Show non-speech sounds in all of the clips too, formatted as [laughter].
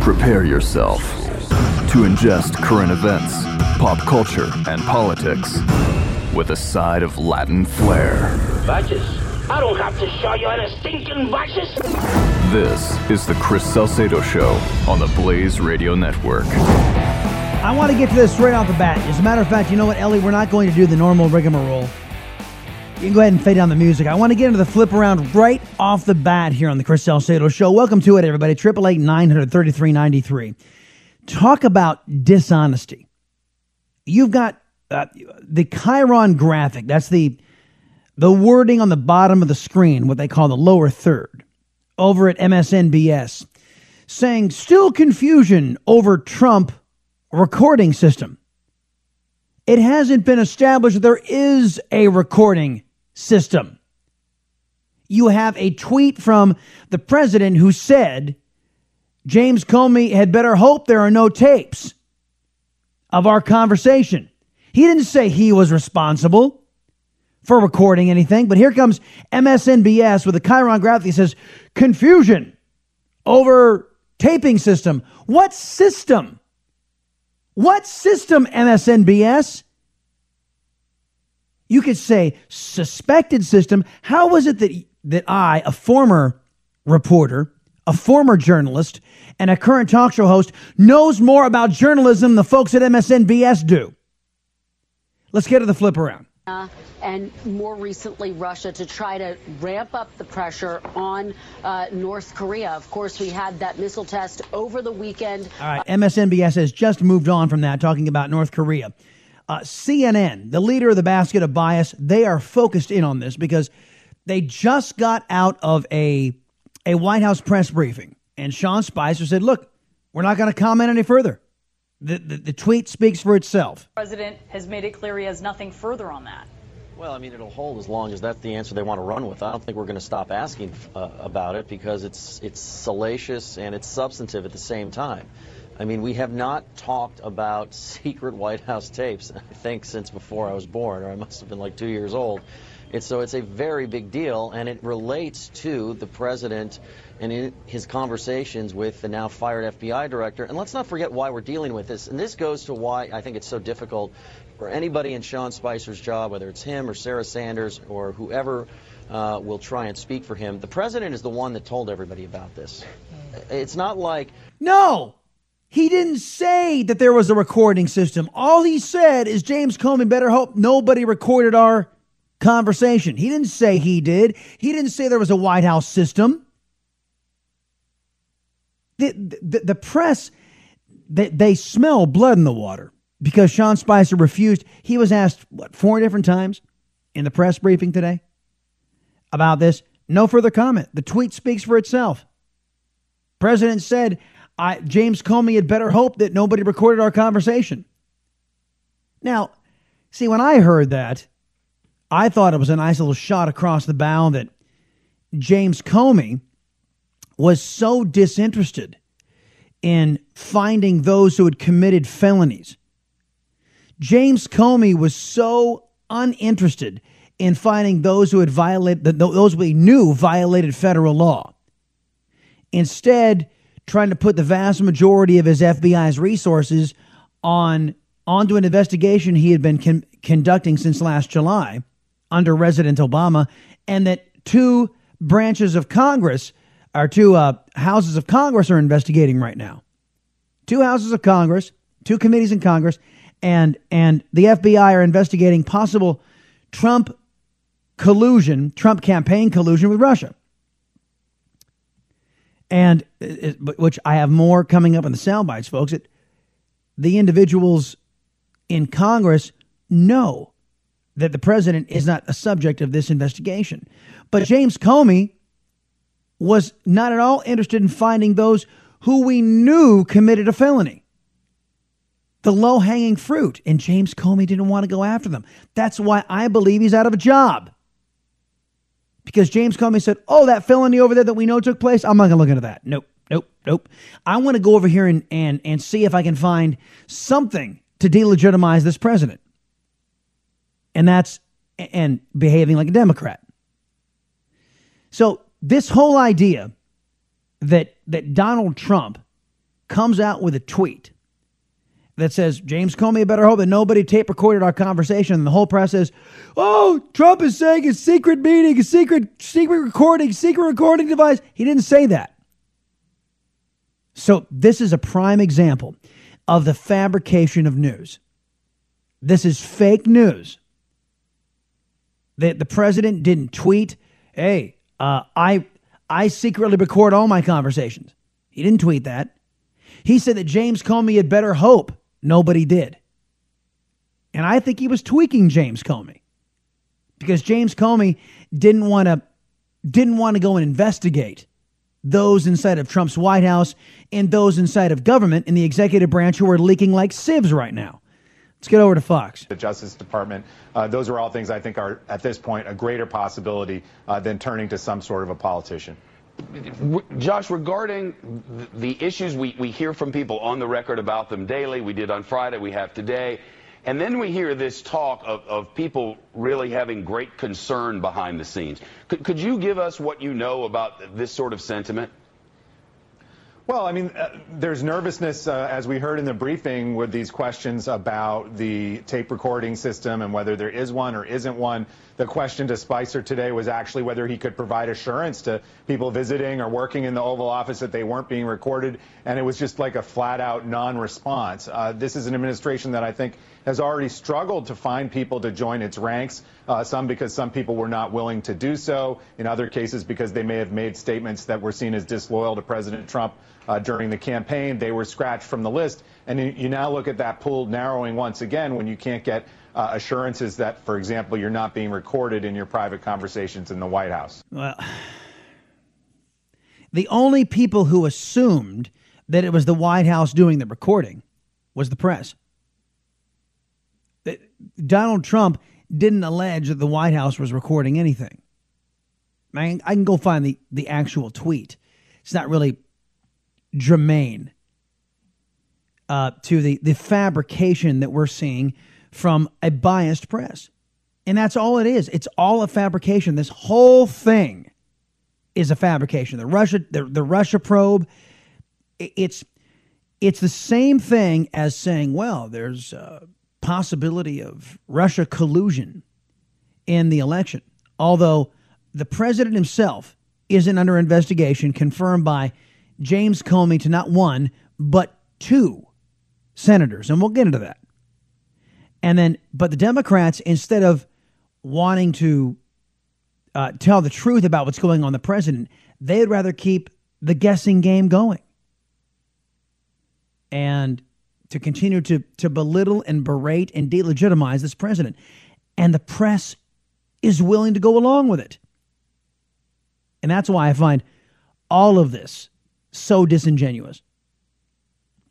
Prepare yourself to ingest current events, pop culture, and politics with a side of Latin flair. Vices? I don't have to show you any stinking vices. This is the Chris Salcedo Show on the Blaze Radio Network. I want to get to this right off the bat. As a matter of fact, you know what, Ellie? We're not going to do the normal rigmarole. You can go ahead and fade down the music. I want to get into the flip around right off the bat here on the Chris Salcedo Show. Welcome to it, everybody. Triple eight nine hundred thirty three ninety three. Talk about dishonesty. You've got uh, the Chiron graphic. That's the the wording on the bottom of the screen, what they call the lower third, over at MSNBS, saying still confusion over Trump recording system. It hasn't been established that there is a recording system. You have a tweet from the president who said James Comey had better hope there are no tapes of our conversation. He didn't say he was responsible for recording anything, but here comes MSNBS with a Chiron graphic that says confusion over taping system. What system? What system, MSNBS? You could say suspected system. How was it that, that I, a former reporter, a former journalist, and a current talk show host, knows more about journalism than the folks at MSNBS do? Let's get to the flip around. Uh, and more recently, Russia to try to ramp up the pressure on uh, North Korea. Of course, we had that missile test over the weekend. All right, MSNBS has just moved on from that, talking about North Korea. Uh, CNN, the leader of the basket of bias, they are focused in on this because they just got out of a a White House press briefing, and Sean Spicer said, "Look, we're not going to comment any further." The, the, the tweet speaks for itself. The president has made it clear he has nothing further on that. Well, I mean, it'll hold as long as that's the answer they want to run with. I don't think we're going to stop asking uh, about it because it's it's salacious and it's substantive at the same time. I mean, we have not talked about secret White House tapes, I think, since before I was born, or I must have been like two years old. It's, so it's a very big deal, and it relates to the president and his conversations with the now fired FBI director. And let's not forget why we're dealing with this. And this goes to why I think it's so difficult for anybody in Sean Spicer's job, whether it's him or Sarah Sanders or whoever uh, will try and speak for him. The president is the one that told everybody about this. It's not like. No! He didn't say that there was a recording system. All he said is James Comey better hope nobody recorded our conversation. He didn't say he did. He didn't say there was a White House system. The, the, the press, they, they smell blood in the water because Sean Spicer refused. He was asked, what, four different times in the press briefing today about this. No further comment. The tweet speaks for itself. President said, I, James Comey had better hope that nobody recorded our conversation. Now, see, when I heard that, I thought it was a nice little shot across the bow that James Comey was so disinterested in finding those who had committed felonies. James Comey was so uninterested in finding those who had violated those we knew violated federal law. Instead, trying to put the vast majority of his FBI's resources on onto an investigation he had been con- conducting since last July under President Obama, and that two branches of Congress, or two uh, houses of Congress, are investigating right now. Two houses of Congress, two committees in Congress, and and the FBI are investigating possible Trump collusion, Trump campaign collusion with Russia. And which I have more coming up in the sound bites, folks. It, the individuals in Congress know that the president is not a subject of this investigation. But James Comey was not at all interested in finding those who we knew committed a felony. The low hanging fruit. And James Comey didn't want to go after them. That's why I believe he's out of a job. Because James Comey said, Oh, that felony over there that we know took place, I'm not going to look into that. Nope, nope, nope. I want to go over here and, and, and see if I can find something to delegitimize this president. And that's, and behaving like a Democrat. So this whole idea that that Donald Trump comes out with a tweet that says James Comey a better hope that nobody tape recorded our conversation and the whole press says, "Oh, Trump is saying a secret meeting, a secret secret recording, secret recording device." He didn't say that. So this is a prime example of the fabrication of news. This is fake news. That the president didn't tweet, "Hey, uh, I I secretly record all my conversations. He didn't tweet that. He said that James Comey had better hope. Nobody did. And I think he was tweaking James Comey because James Comey didn't want to didn't want to go and investigate those inside of Trump's White House and those inside of government in the executive branch who are leaking like sieves right now. Let's get over to Fox. The Justice Department. Uh, those are all things I think are, at this point, a greater possibility uh, than turning to some sort of a politician. Josh, regarding the issues we, we hear from people on the record about them daily, we did on Friday, we have today, and then we hear this talk of, of people really having great concern behind the scenes. Could, could you give us what you know about this sort of sentiment? Well, I mean, uh, there's nervousness, uh, as we heard in the briefing, with these questions about the tape recording system and whether there is one or isn't one. The question to Spicer today was actually whether he could provide assurance to people visiting or working in the Oval Office that they weren't being recorded, and it was just like a flat-out non-response. Uh, this is an administration that I think has already struggled to find people to join its ranks, uh, some because some people were not willing to do so, in other cases because they may have made statements that were seen as disloyal to President Trump uh, during the campaign. They were scratched from the list. And you, now look at that pool narrowing once again when you can't get uh, assurances that, for example, you're not being recorded in your private conversations in the White House. Well, the only people who assumed that it was the White House doing the recording was the press. Donald Trump didn't allege that the White House was recording anything. I, I can go find the, the actual tweet. It's not really germane uh, to the, the fabrication that we're seeing from a biased press. And that's all it is. It's all a fabrication. This whole thing is a fabrication. The Russia, the, the Russia probe, it's it's the same thing as saying, well, there's a possibility of Russia collusion in the election. Although the president himself isn't under investigation, confirmed by James Comey to not one, but two senators. And we'll get into that. And then, but the Democrats, instead of wanting to uh, tell the truth about what's going on the president, they'd rather keep the guessing game going. And to continue to, to belittle and berate and delegitimize this president. And the press is willing to go along with it. And that's why I find all of this so disingenuous.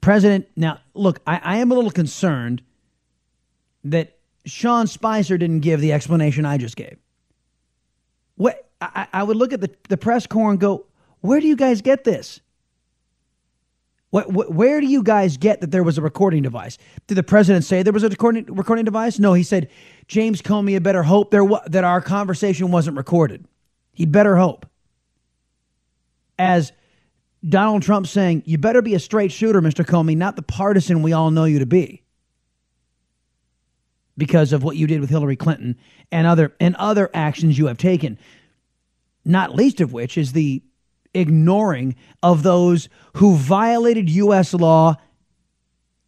President, now look, I, I am a little concerned that Sean Spicer didn't give the explanation I just gave. What I, I would look at the, the press corps and go, where do you guys get this? What, what, where do you guys get that there was a recording device? Did the president say there was a recording, recording device? No, he said James Comey had better hope there that our conversation wasn't recorded. He'd better hope. As Donald Trump saying, You better be a straight shooter, Mr. Comey, not the partisan we all know you to be. because of what you did with Hillary Clinton and other and other actions you have taken. Not least of which is the ignoring of those who violated U.S. law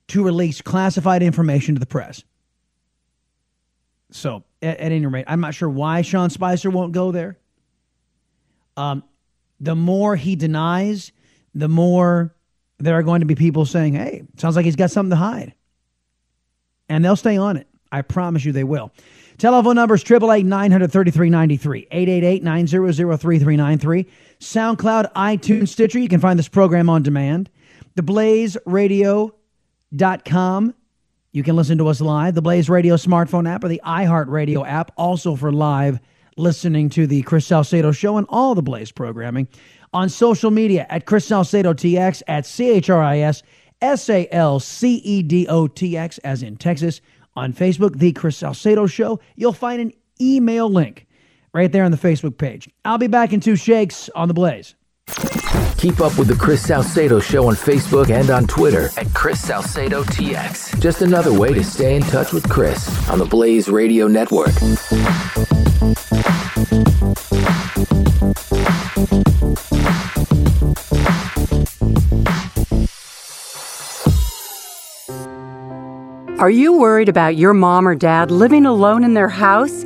to release classified information to the press. So, at, at any rate, I'm not sure why Sean Spicer won't go there. Um, the more he denies, the more there are going to be people saying, hey, sounds like he's got something to hide. And they'll stay on it. I promise you they will. Telephone numbers 888 933 93, 888 900 3393. SoundCloud, iTunes, Stitcher. You can find this program on demand. TheBlazeRadio.com. You can listen to us live. The Blaze Radio smartphone app or the iHeartRadio app, also for live listening to the Chris Salcedo show and all the Blaze programming. On social media at Chris Salcedo TX, at C H R I S S A L C E D O T X, as in Texas. On Facebook, The Chris Salcedo Show. You'll find an email link right there on the Facebook page. I'll be back in two shakes on the Blaze. Keep up with the Chris Salcedo Show on Facebook and on Twitter at Chris Salcedo TX. Just another way to stay in touch with Chris on the Blaze Radio Network. Are you worried about your mom or dad living alone in their house?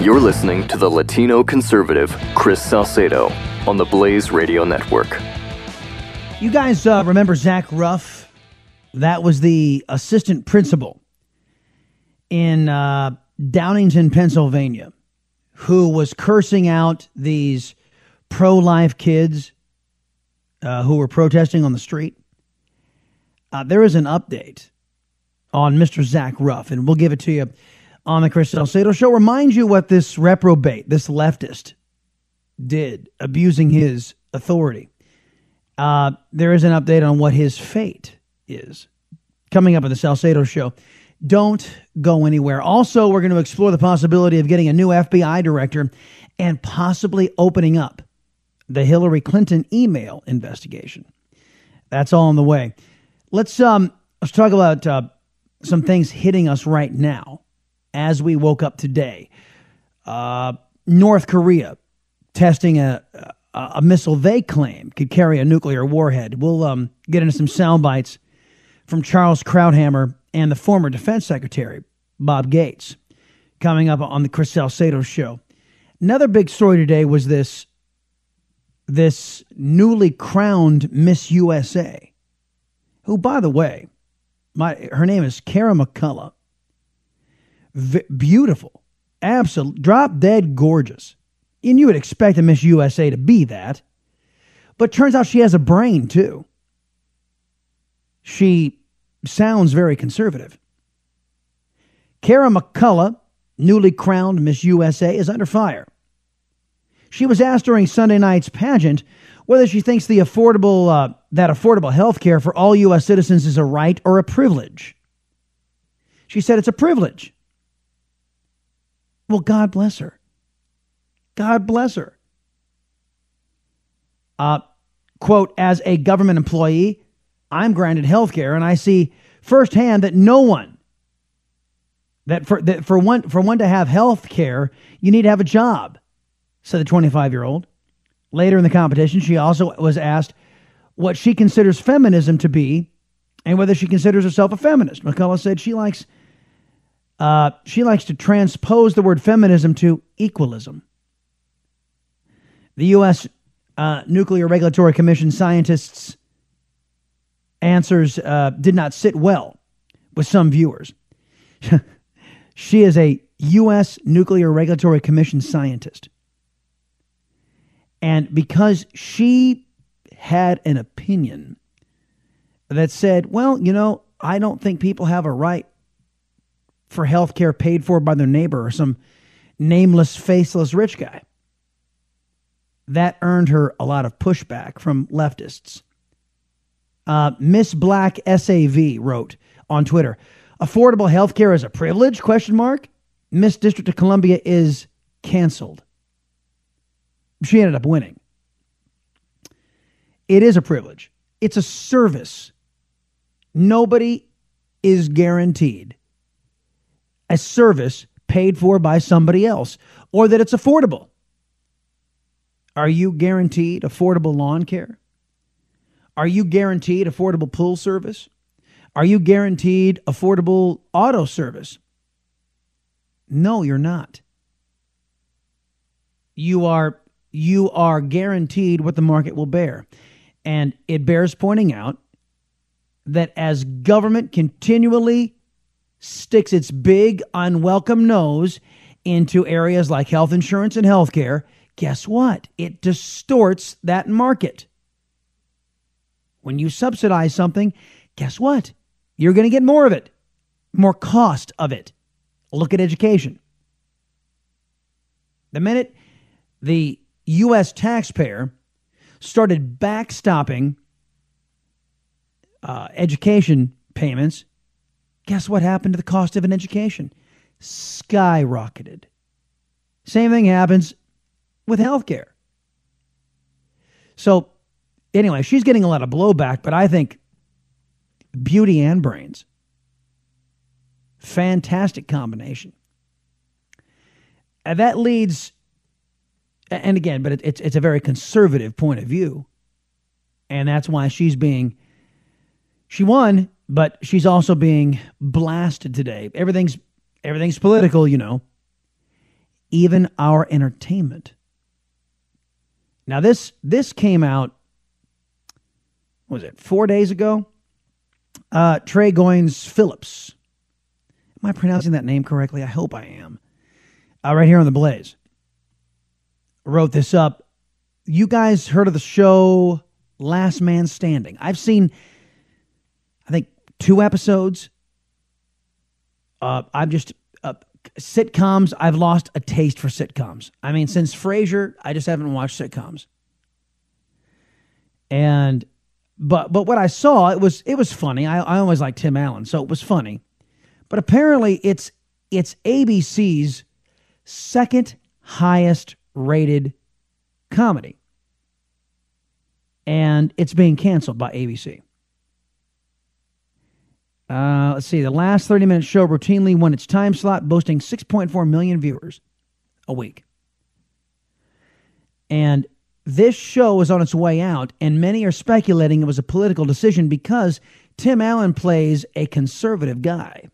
You're listening to the Latino conservative Chris Salcedo on the Blaze Radio Network. You guys uh, remember Zach Ruff? That was the assistant principal in uh, Downingtown, Pennsylvania, who was cursing out these pro life kids uh, who were protesting on the street. Uh, there is an update on Mr. Zach Ruff, and we'll give it to you on the Chris Salcedo show. Remind you what this reprobate, this leftist, did, abusing his authority. Uh, there is an update on what his fate is coming up at the Salcedo show. Don't go anywhere. Also, we're going to explore the possibility of getting a new FBI director and possibly opening up the Hillary Clinton email investigation. That's all on the way. Let's um let's talk about uh, some things hitting us right now as we woke up today. Uh, North Korea testing a, a, a missile they claim could carry a nuclear warhead. We'll um, get into some sound bites from Charles Krauthammer and the former defense secretary, Bob Gates, coming up on the Chris Salcedo show. Another big story today was this this newly crowned Miss USA, who, by the way, my her name is Kara McCullough v- beautiful, absolute, drop dead gorgeous. And you would expect a Miss USA to be that. But turns out she has a brain too. She sounds very conservative. Kara McCullough, newly crowned Miss USA, is under fire. She was asked during Sunday night's pageant whether she thinks the affordable uh, that affordable health care for all U.S. citizens is a right or a privilege. She said it's a privilege. Well, God bless her. God bless her. Uh, quote, as a government employee, I'm granted health care and I see firsthand that no one that for that for one for one to have health care, you need to have a job, said the 25 year old. Later in the competition, she also was asked what she considers feminism to be and whether she considers herself a feminist. McCullough said she likes uh, she likes to transpose the word feminism to equalism. The U.S. Uh, Nuclear Regulatory Commission scientists' answers uh, did not sit well with some viewers. [laughs] she is a U.S. Nuclear Regulatory Commission scientist. And because she had an opinion that said, well, you know, I don't think people have a right for health care paid for by their neighbor or some nameless, faceless rich guy. That earned her a lot of pushback from leftists. Uh, Miss Black SAV wrote on Twitter, "Affordable health care is a privilege?" Question mark. Miss District of Columbia is canceled. She ended up winning. It is a privilege. It's a service. Nobody is guaranteed a service paid for by somebody else or that it's affordable. Are you guaranteed affordable lawn care? Are you guaranteed affordable pool service? Are you guaranteed affordable auto service? No, you're not. You are you are guaranteed what the market will bear. And it bears pointing out that as government continually sticks its big unwelcome nose into areas like health insurance and healthcare, guess what? It distorts that market. When you subsidize something, guess what? You're going to get more of it, more cost of it. Look at education. The minute the U.S. taxpayer started backstopping uh, education payments, guess what happened to the cost of an education? Skyrocketed. Same thing happens with healthcare. So, anyway, she's getting a lot of blowback, but I think beauty and brains. Fantastic combination. And that leads, and again, but it, it's, it's a very conservative point of view. And that's why she's being, she won, but she's also being blasted today. Everything's, everything's political, you know. Even our entertainment. Now this this came out was it four days ago? Uh, Trey Goins Phillips. Am I pronouncing that name correctly? I hope I am. Uh, right here on the Blaze. Wrote this up. You guys heard of the show Last Man Standing? I've seen, two episodes. Uh, I'm just uh, sitcoms. I've lost a taste for sitcoms. I mean, since Frasier, I just haven't watched sitcoms. And but but what I saw it was it was funny. I, I always like Tim Allen, so it was funny. But apparently, it's it's ABC's second highest rated comedy, and it's being canceled by ABC. Uh, let's see. The last 30 minute show routinely won its time slot, boasting 6.4 million viewers a week. And this show is on its way out, and many are speculating it was a political decision because Tim Allen plays a conservative guy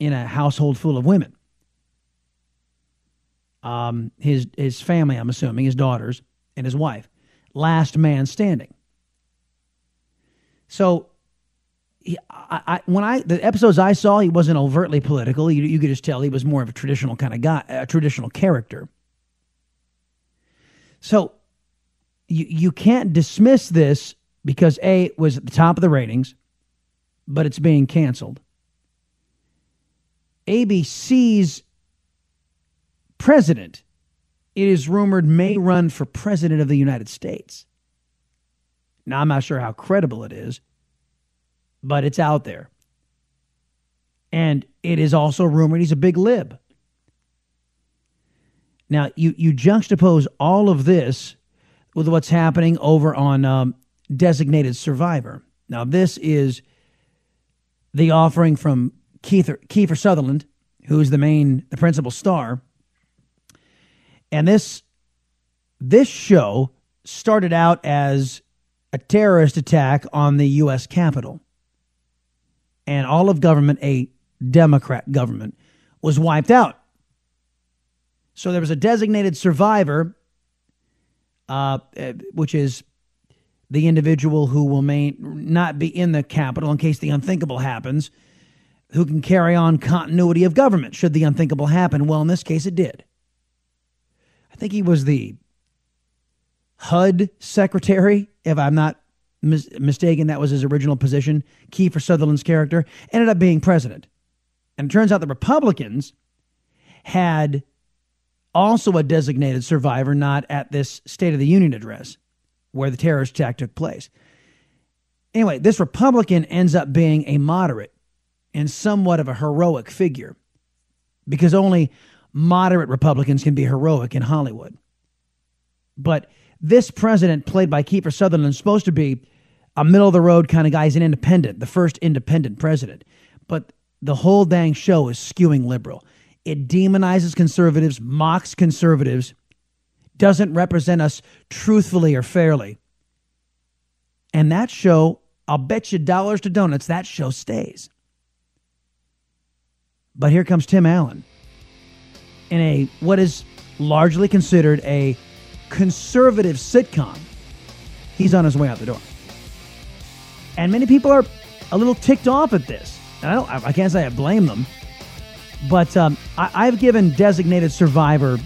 in a household full of women. Um, his his family, I'm assuming, his daughters and his wife, last man standing. So I, I, when I the episodes I saw, he wasn't overtly political. You, you could just tell he was more of a traditional kind of guy, a traditional character. So you you can't dismiss this because a it was at the top of the ratings, but it's being canceled. ABC's president, it is rumored, may run for president of the United States. Now I'm not sure how credible it is but it's out there. And it is also rumored he's a big lib. Now, you, you juxtapose all of this with what's happening over on um, Designated Survivor. Now, this is the offering from Kiefer, Kiefer Sutherland, who's the main, the principal star. And this this show started out as a terrorist attack on the U.S. Capitol and all of government, a Democrat government, was wiped out. So there was a designated survivor, uh, which is the individual who will may not be in the Capitol in case the unthinkable happens, who can carry on continuity of government should the unthinkable happen. Well, in this case, it did. I think he was the HUD secretary, if I'm not mis- mistaken that was his original position, Kiefer Sutherland's character, ended up being president. And it turns out the Republicans had also a designated survivor not at this State of the Union address where the terrorist attack took place. Anyway, this Republican ends up being a moderate and somewhat of a heroic figure because only moderate Republicans can be heroic in Hollywood. But this president, played by Kiefer Sutherland, is supposed to be a middle of the road kind of guy. He's an independent, the first independent president. But the whole dang show is skewing liberal. It demonizes conservatives, mocks conservatives, doesn't represent us truthfully or fairly. And that show, I'll bet you dollars to donuts, that show stays. But here comes Tim Allen in a what is largely considered a conservative sitcom. He's on his way out the door. And many people are a little ticked off at this. And I, don't, I can't say I blame them. But um, I, I've given Designated Survivor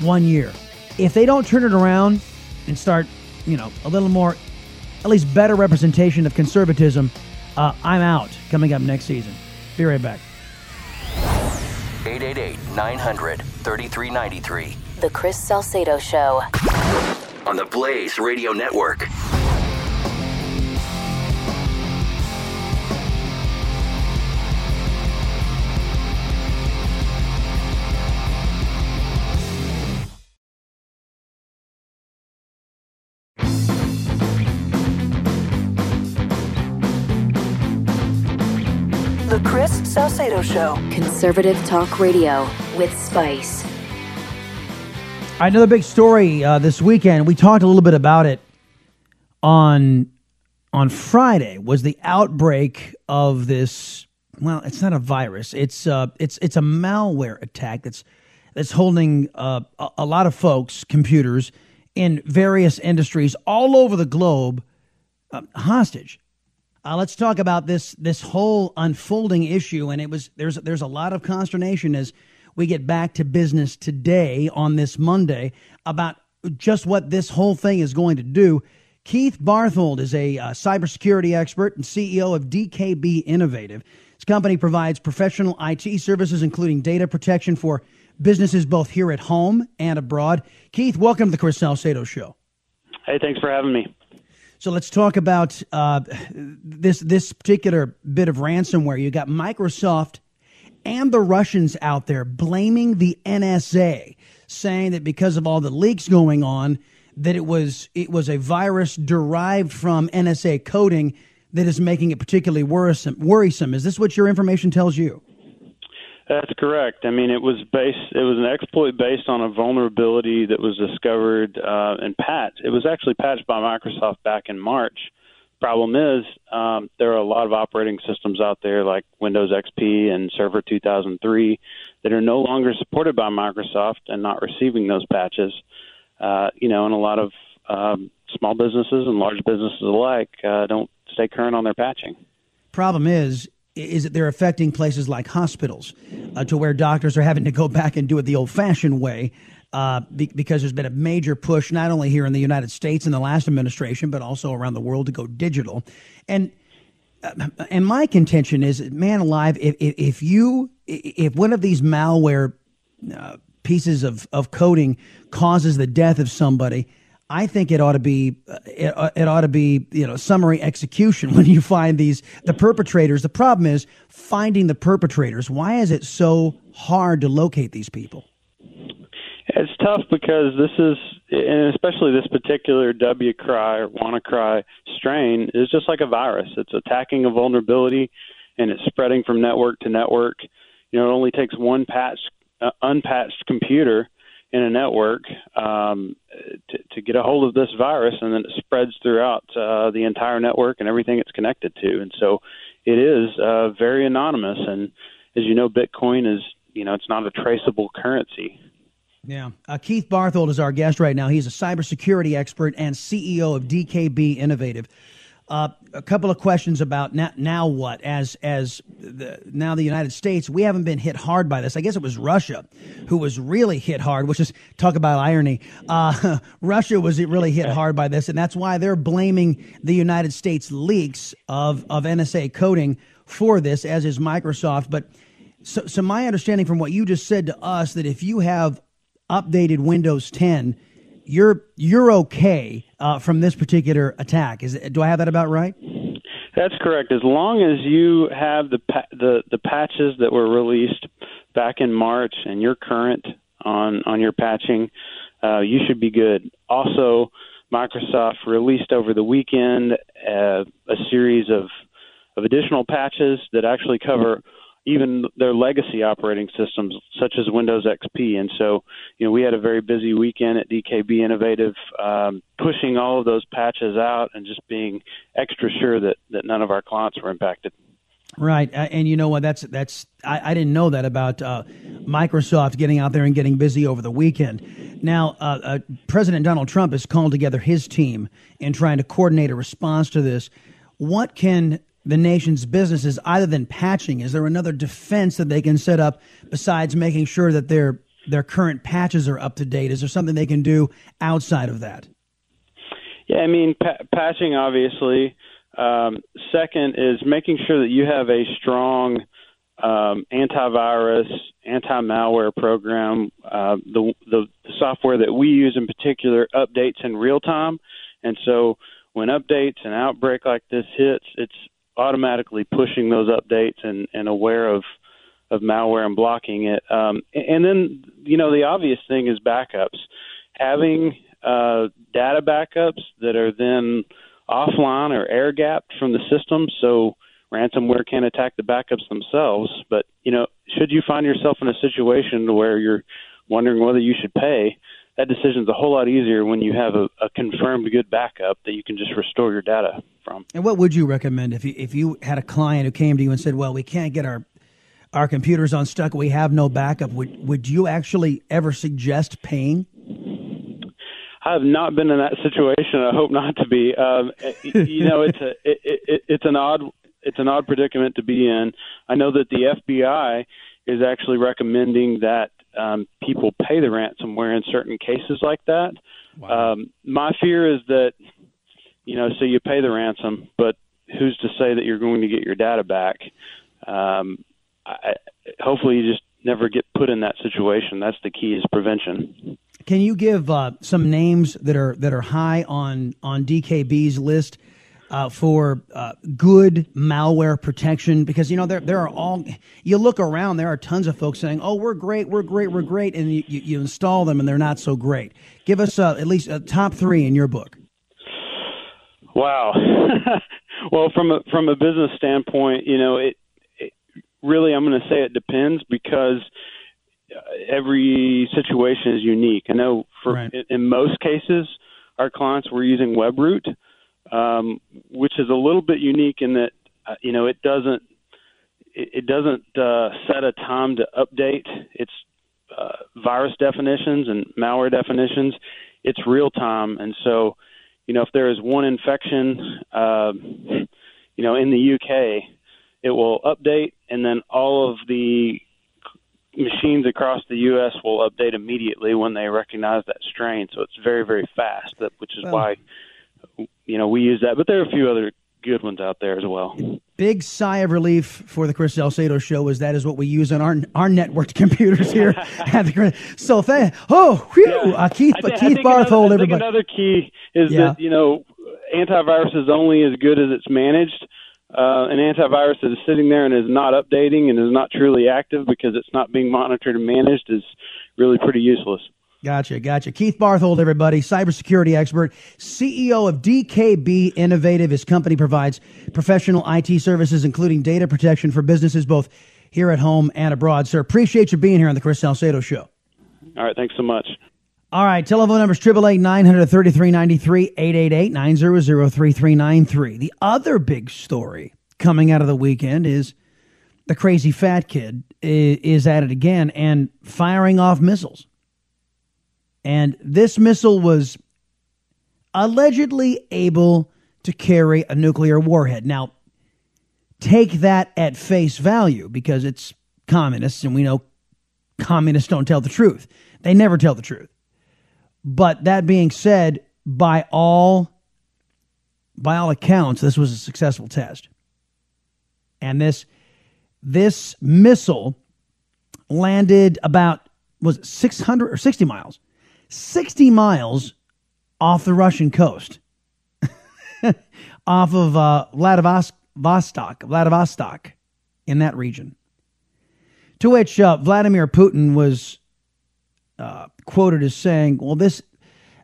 one year. If they don't turn it around and start, you know, a little more, at least better representation of conservatism, uh, I'm out coming up next season. Be right back. 888 900 3393. The Chris Salcedo Show. On the Blaze Radio Network. Salcedo Show. Conservative talk radio with Spice. Another big story uh, this weekend. We talked a little bit about it on on Friday. Was the outbreak of this? Well, it's not a virus. It's uh, it's it's a malware attack that's that's holding uh, a, a lot of folks' computers in various industries all over the globe uh, hostage. Uh, let's talk about this this whole unfolding issue, and it was there's there's a lot of consternation as we get back to business today on this Monday about just what this whole thing is going to do. Keith Barthold is a uh, cybersecurity expert and CEO of DKB Innovative. His company provides professional IT services, including data protection for businesses both here at home and abroad. Keith, welcome to the Chris Salcedo Show. Hey, thanks for having me. So let's talk about uh, this this particular bit of ransomware. You got Microsoft and the Russians out there blaming the NSA, saying that because of all the leaks going on, that it was it was a virus derived from NSA coding that is making it particularly worrisome. Worrisome. Is this what your information tells you? That's correct. I mean, it was based. It was an exploit based on a vulnerability that was discovered uh, and patched. It was actually patched by Microsoft back in March. Problem is, um, there are a lot of operating systems out there like Windows XP and Server 2003 that are no longer supported by Microsoft and not receiving those patches. Uh, you know, and a lot of um, small businesses and large businesses alike uh, don't stay current on their patching. Problem is, is that they're affecting places like hospitals, uh, to where doctors are having to go back and do it the old-fashioned way, uh, be- because there's been a major push not only here in the United States in the last administration, but also around the world to go digital. And uh, and my contention is, man alive, if, if, if you if one of these malware uh, pieces of, of coding causes the death of somebody, I think it ought to be uh, it, it ought to be you know summary execution [laughs] when you find these the perpetrators. The problem is finding the perpetrators. Why is it so hard to locate these people? It's tough because this is, and especially this particular W cry or WannaCry strain is just like a virus. It's attacking a vulnerability, and it's spreading from network to network. You know, it only takes one patch, uh, unpatched computer in a network um, to, to get a hold of this virus, and then it spreads throughout uh, the entire network and everything it's connected to. And so, it is uh, very anonymous. And as you know, Bitcoin is, you know, it's not a traceable currency. Yeah. Uh, Keith Barthold is our guest right now. He's a cybersecurity expert and CEO of DKB Innovative. Uh, a couple of questions about now, now what? As as the, now the United States, we haven't been hit hard by this. I guess it was Russia who was really hit hard. Which is talk about irony. Uh, [laughs] Russia was really hit hard by this, and that's why they're blaming the United States leaks of of NSA coding for this, as is Microsoft. But so, so my understanding from what you just said to us that if you have updated Windows 10 you're you're okay uh, from this particular attack. Is do I have that about right? That's correct. As long as you have the pa- the the patches that were released back in March and you're current on on your patching, uh, you should be good. Also, Microsoft released over the weekend uh, a series of of additional patches that actually cover even their legacy operating systems, such as Windows XP. And so, you know, we had a very busy weekend at DKB Innovative, um, pushing all of those patches out and just being extra sure that, that none of our clients were impacted. Right, and you know what? That's that's I, I didn't know that about uh, Microsoft getting out there and getting busy over the weekend. Now, uh, uh, President Donald Trump has called together his team in trying to coordinate a response to this. What can the nation's businesses other than patching? Is there another defense that they can set up besides making sure that their their current patches are up to date? Is there something they can do outside of that? Yeah, I mean, pa- patching obviously. Um, second is making sure that you have a strong um, antivirus, anti-malware program. Uh, the, the software that we use in particular updates in real time, and so when updates and outbreak like this hits, it's automatically pushing those updates and, and aware of of malware and blocking it. Um, and then, you know, the obvious thing is backups. Having uh, data backups that are then offline or air gapped from the system so ransomware can't attack the backups themselves. But, you know, should you find yourself in a situation where you're wondering whether you should pay, that decision is a whole lot easier when you have a, a confirmed good backup that you can just restore your data from. And what would you recommend if you if you had a client who came to you and said, "Well, we can't get our our computers unstuck. We have no backup." Would would you actually ever suggest paying? I have not been in that situation. I hope not to be. Um, you know, it's a it, it, it's an odd it's an odd predicament to be in. I know that the FBI is actually recommending that um, people pay the ransomware in certain cases like that. Wow. Um, my fear is that, you know, so you pay the ransom, but who's to say that you're going to get your data back? Um, I, hopefully, you just never get put in that situation. That's the key is prevention. Can you give uh, some names that are that are high on on DKB's list uh, for uh, good malware protection because you know there there are all you look around there are tons of folks saying oh we're great we're great we're great and you, you, install them and they're not so great give us uh, at least a top three in your book wow [laughs] well from a from a business standpoint you know it, it really i'm going to say it depends because uh, every situation is unique i know for right. in, in most cases our clients were using webroot um, which is a little bit unique in that uh, you know it doesn't it, it doesn't uh, set a time to update its uh, virus definitions and malware definitions. It's real time, and so you know if there is one infection, uh, you know in the UK, it will update, and then all of the machines across the U.S. will update immediately when they recognize that strain. So it's very, very fast. That, which is well, why you know, we use that. But there are a few other good ones out there as well. Big sigh of relief for the Chris Salcedo show is that is what we use on our our networked [laughs] computers here [laughs] at the so thank oh whew, yeah. uh, Keith I th- Keith Barthold everybody another key is yeah. that you know antivirus is only as good as it's managed. Uh, an antivirus that is sitting there and is not updating and is not truly active because it's not being monitored and managed is really pretty useless. Gotcha, gotcha. Keith Barthold, everybody, cybersecurity expert, CEO of DKB Innovative. His company provides professional IT services, including data protection for businesses both here at home and abroad. Sir, appreciate you being here on the Chris Salcedo Show. All right, thanks so much. All right, telephone numbers 888 933 93 888 900 3393. The other big story coming out of the weekend is the crazy fat kid is at it again and firing off missiles. And this missile was allegedly able to carry a nuclear warhead. Now, take that at face value because it's communists, and we know communists don't tell the truth. They never tell the truth. But that being said, by all by all accounts, this was a successful test. And this this missile landed about was it 600 or 60 miles 60 miles off the russian coast [laughs] off of uh, vladivostok vladivostok in that region to which uh, vladimir putin was uh, quoted as saying well this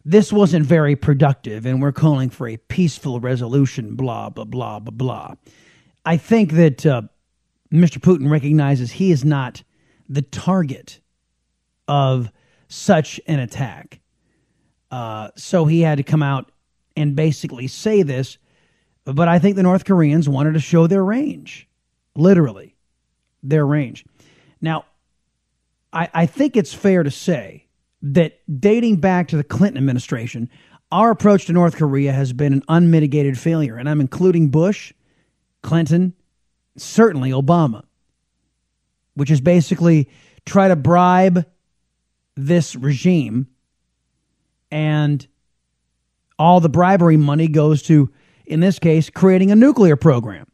this wasn't very productive and we're calling for a peaceful resolution blah blah blah blah blah i think that uh, Mr. Putin recognizes he is not the target of such an attack. Uh, so he had to come out and basically say this. But I think the North Koreans wanted to show their range, literally, their range. Now, I, I think it's fair to say that dating back to the Clinton administration, our approach to North Korea has been an unmitigated failure. And I'm including Bush, Clinton, certainly Obama, which is basically try to bribe this regime and all the bribery money goes to in this case creating a nuclear program.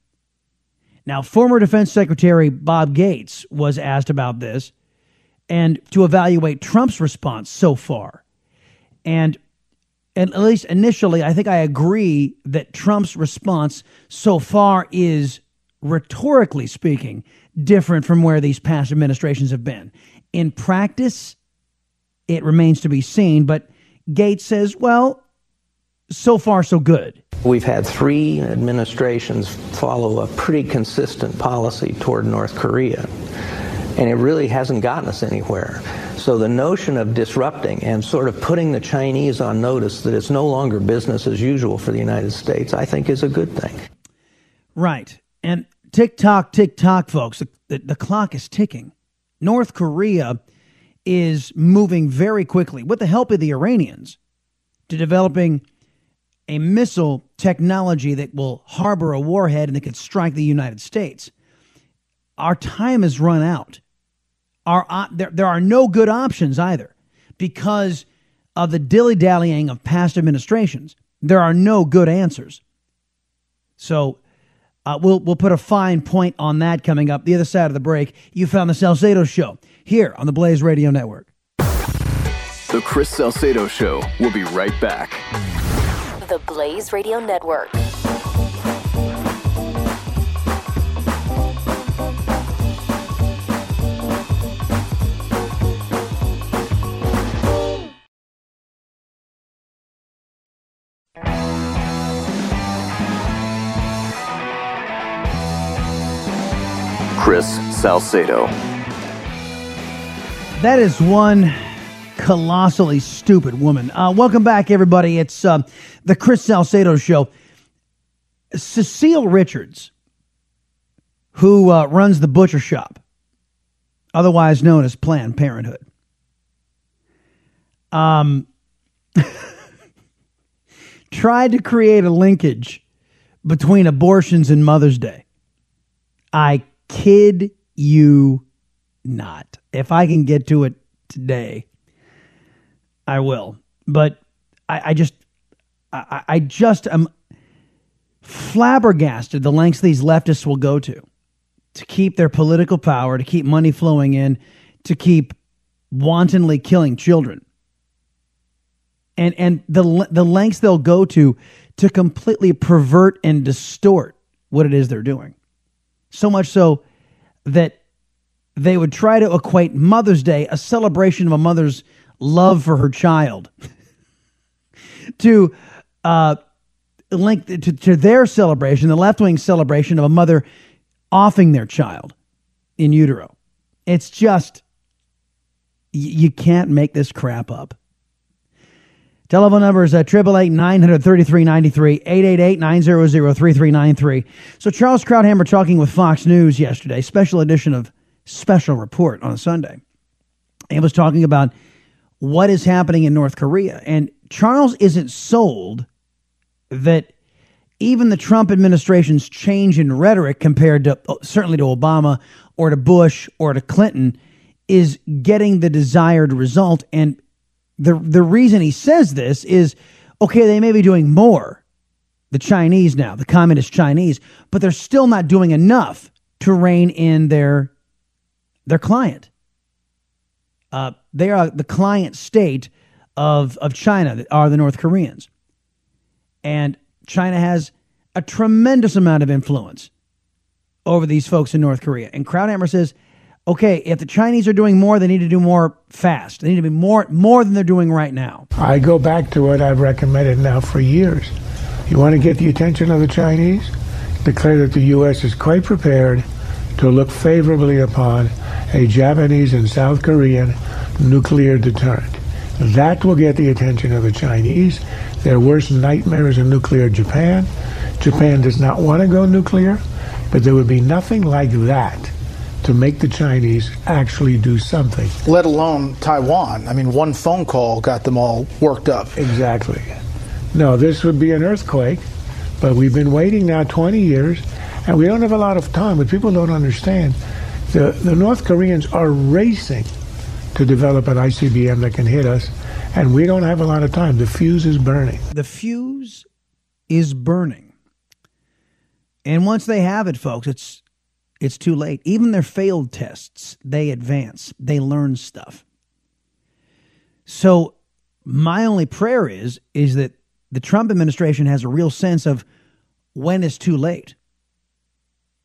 Now, former Defense Secretary Bob Gates was asked about this and to evaluate Trump's response so far. And and at least initially, I think I agree that Trump's response so far is rhetorically speaking, different from where these past administrations have been. In practice, it remains to be seen, but Gates says, well, so far, so good. We've had three administrations follow a pretty consistent policy toward North Korea, and it really hasn't gotten us anywhere. So the notion of disrupting and sort of putting the Chinese on notice that it's no longer business as usual for the United States, I think is a good thing. Right. And tick tock, tick tock, folks. The, the, the clock is ticking. North Korea is moving very quickly, with the help of the Iranians, to developing a missile technology that will harbor a warhead and that could strike the United States. Our time has run out. Our, uh, there, there are no good options either because of the dilly dallying of past administrations. There are no good answers. So uh, we'll we'll put a fine point on that coming up. The other side of the break, you found the Salcedo Show here on the Blaze Radio Network. The Chris Salcedo Show. We'll be right back. The Blaze Radio Network. Chris Salcedo. That is one colossally stupid woman. Uh, welcome back, everybody. It's uh, the Chris Salcedo Show. Cecile Richards, who uh, runs the butcher shop, otherwise known as Planned Parenthood, um, [laughs] tried to create a linkage between abortions and Mother's Day. I kid you not. If I can get to it today, I will. But I, I just, I, I just am flabbergasted the lengths these leftists will go to to keep their political power, to keep money flowing in, to keep wantonly killing children. And and the the lengths they'll go to to completely pervert and distort what it is they're doing. So much so that they would try to equate Mother's Day, a celebration of a mother's love for her child, [laughs] to uh, link to, to their celebration, the left wing celebration of a mother offing their child in utero. It's just, you can't make this crap up. Telephone number is 888 933 93, 888 900 3393. So, Charles Krauthammer talking with Fox News yesterday, special edition of Special Report on a Sunday. He was talking about what is happening in North Korea. And Charles isn't sold that even the Trump administration's change in rhetoric compared to uh, certainly to Obama or to Bush or to Clinton is getting the desired result. And the the reason he says this is okay, they may be doing more, the Chinese now, the communist Chinese, but they're still not doing enough to rein in their their client. Uh, they are the client state of of China are the North Koreans, and China has a tremendous amount of influence over these folks in North Korea. And Krauthammer says, okay, if the Chinese are doing more, they need to do more fast. They need to be more more than they're doing right now. I go back to what I've recommended now for years. You want to get the attention of the Chinese? Declare that the U.S. is quite prepared to look favorably upon a Japanese and South Korean nuclear deterrent. That will get the attention of the Chinese. Their worst nightmare is a nuclear Japan. Japan does not want to go nuclear, but there would be nothing like that to make the Chinese actually do something. Let alone Taiwan. I mean, one phone call got them all worked up. Exactly. No, this would be an earthquake, but we've been waiting now 20 years, and we don't have a lot of time. But people don't understand. The, the North Koreans are racing to develop an ICBM that can hit us, and we don't have a lot of time. The fuse is burning. The fuse is burning. And once they have it, folks, it's it's too late. Even their failed tests, they advance, they learn stuff. So my only prayer is is that the Trump administration has a real sense of when it's too late.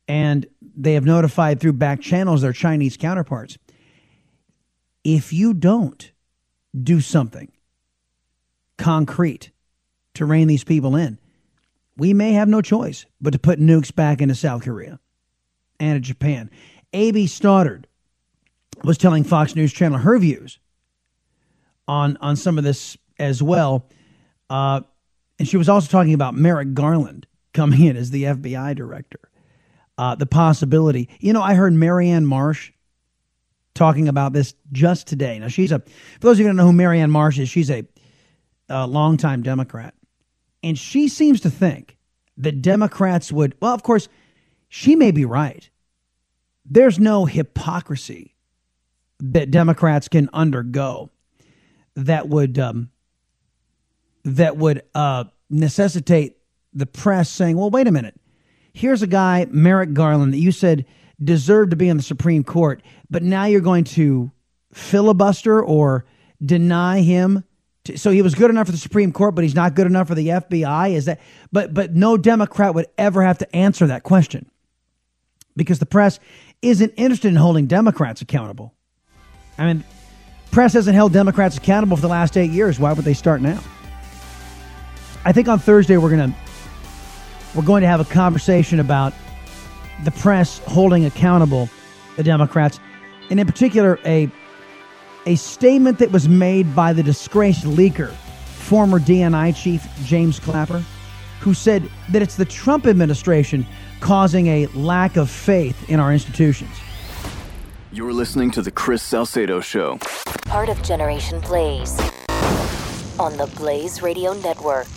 And they have notified through back channels their Chinese counterparts. If you don't do something concrete to rein these people in, we may have no choice but to put nukes back into South Korea and Japan. A.B. Stoddard was telling Fox News Channel her views on, on some of this as well. Uh, and she was also talking about Merrick Garland coming in as the FBI director. Uh, the possibility. You know, I heard Maryanne Marsh talking about this just today. Now, she's a, for those of you who don't know who Maryanne Marsh is, she's a, a longtime Democrat. And she seems to think that Democrats would, well, of course, she may be right. There's no hypocrisy that Democrats can undergo that would um, that would uh, necessitate the press saying, "Well, wait a minute. Here's a guy, Merrick Garland, that you said deserved to be in the Supreme Court, but now you're going to filibuster or deny him so he was good enough for the Supreme Court, but he's not good enough for the FBI. Is that? But but no Democrat would ever have to answer that question because the press isn't interested in holding Democrats accountable. I mean, press hasn't held Democrats accountable for the last eight years. Why would they start now? I think on Thursday we're gonna we're going to have a conversation about the press holding accountable the Democrats, and in particular a a statement that was made by the disgraced leaker, former DNI chief James Clapper, who said that it's the Trump administration causing a lack of faith in our institutions. You're listening to the Chris Salcedo Show. Part of Generation Blaze on the Blaze Radio Network.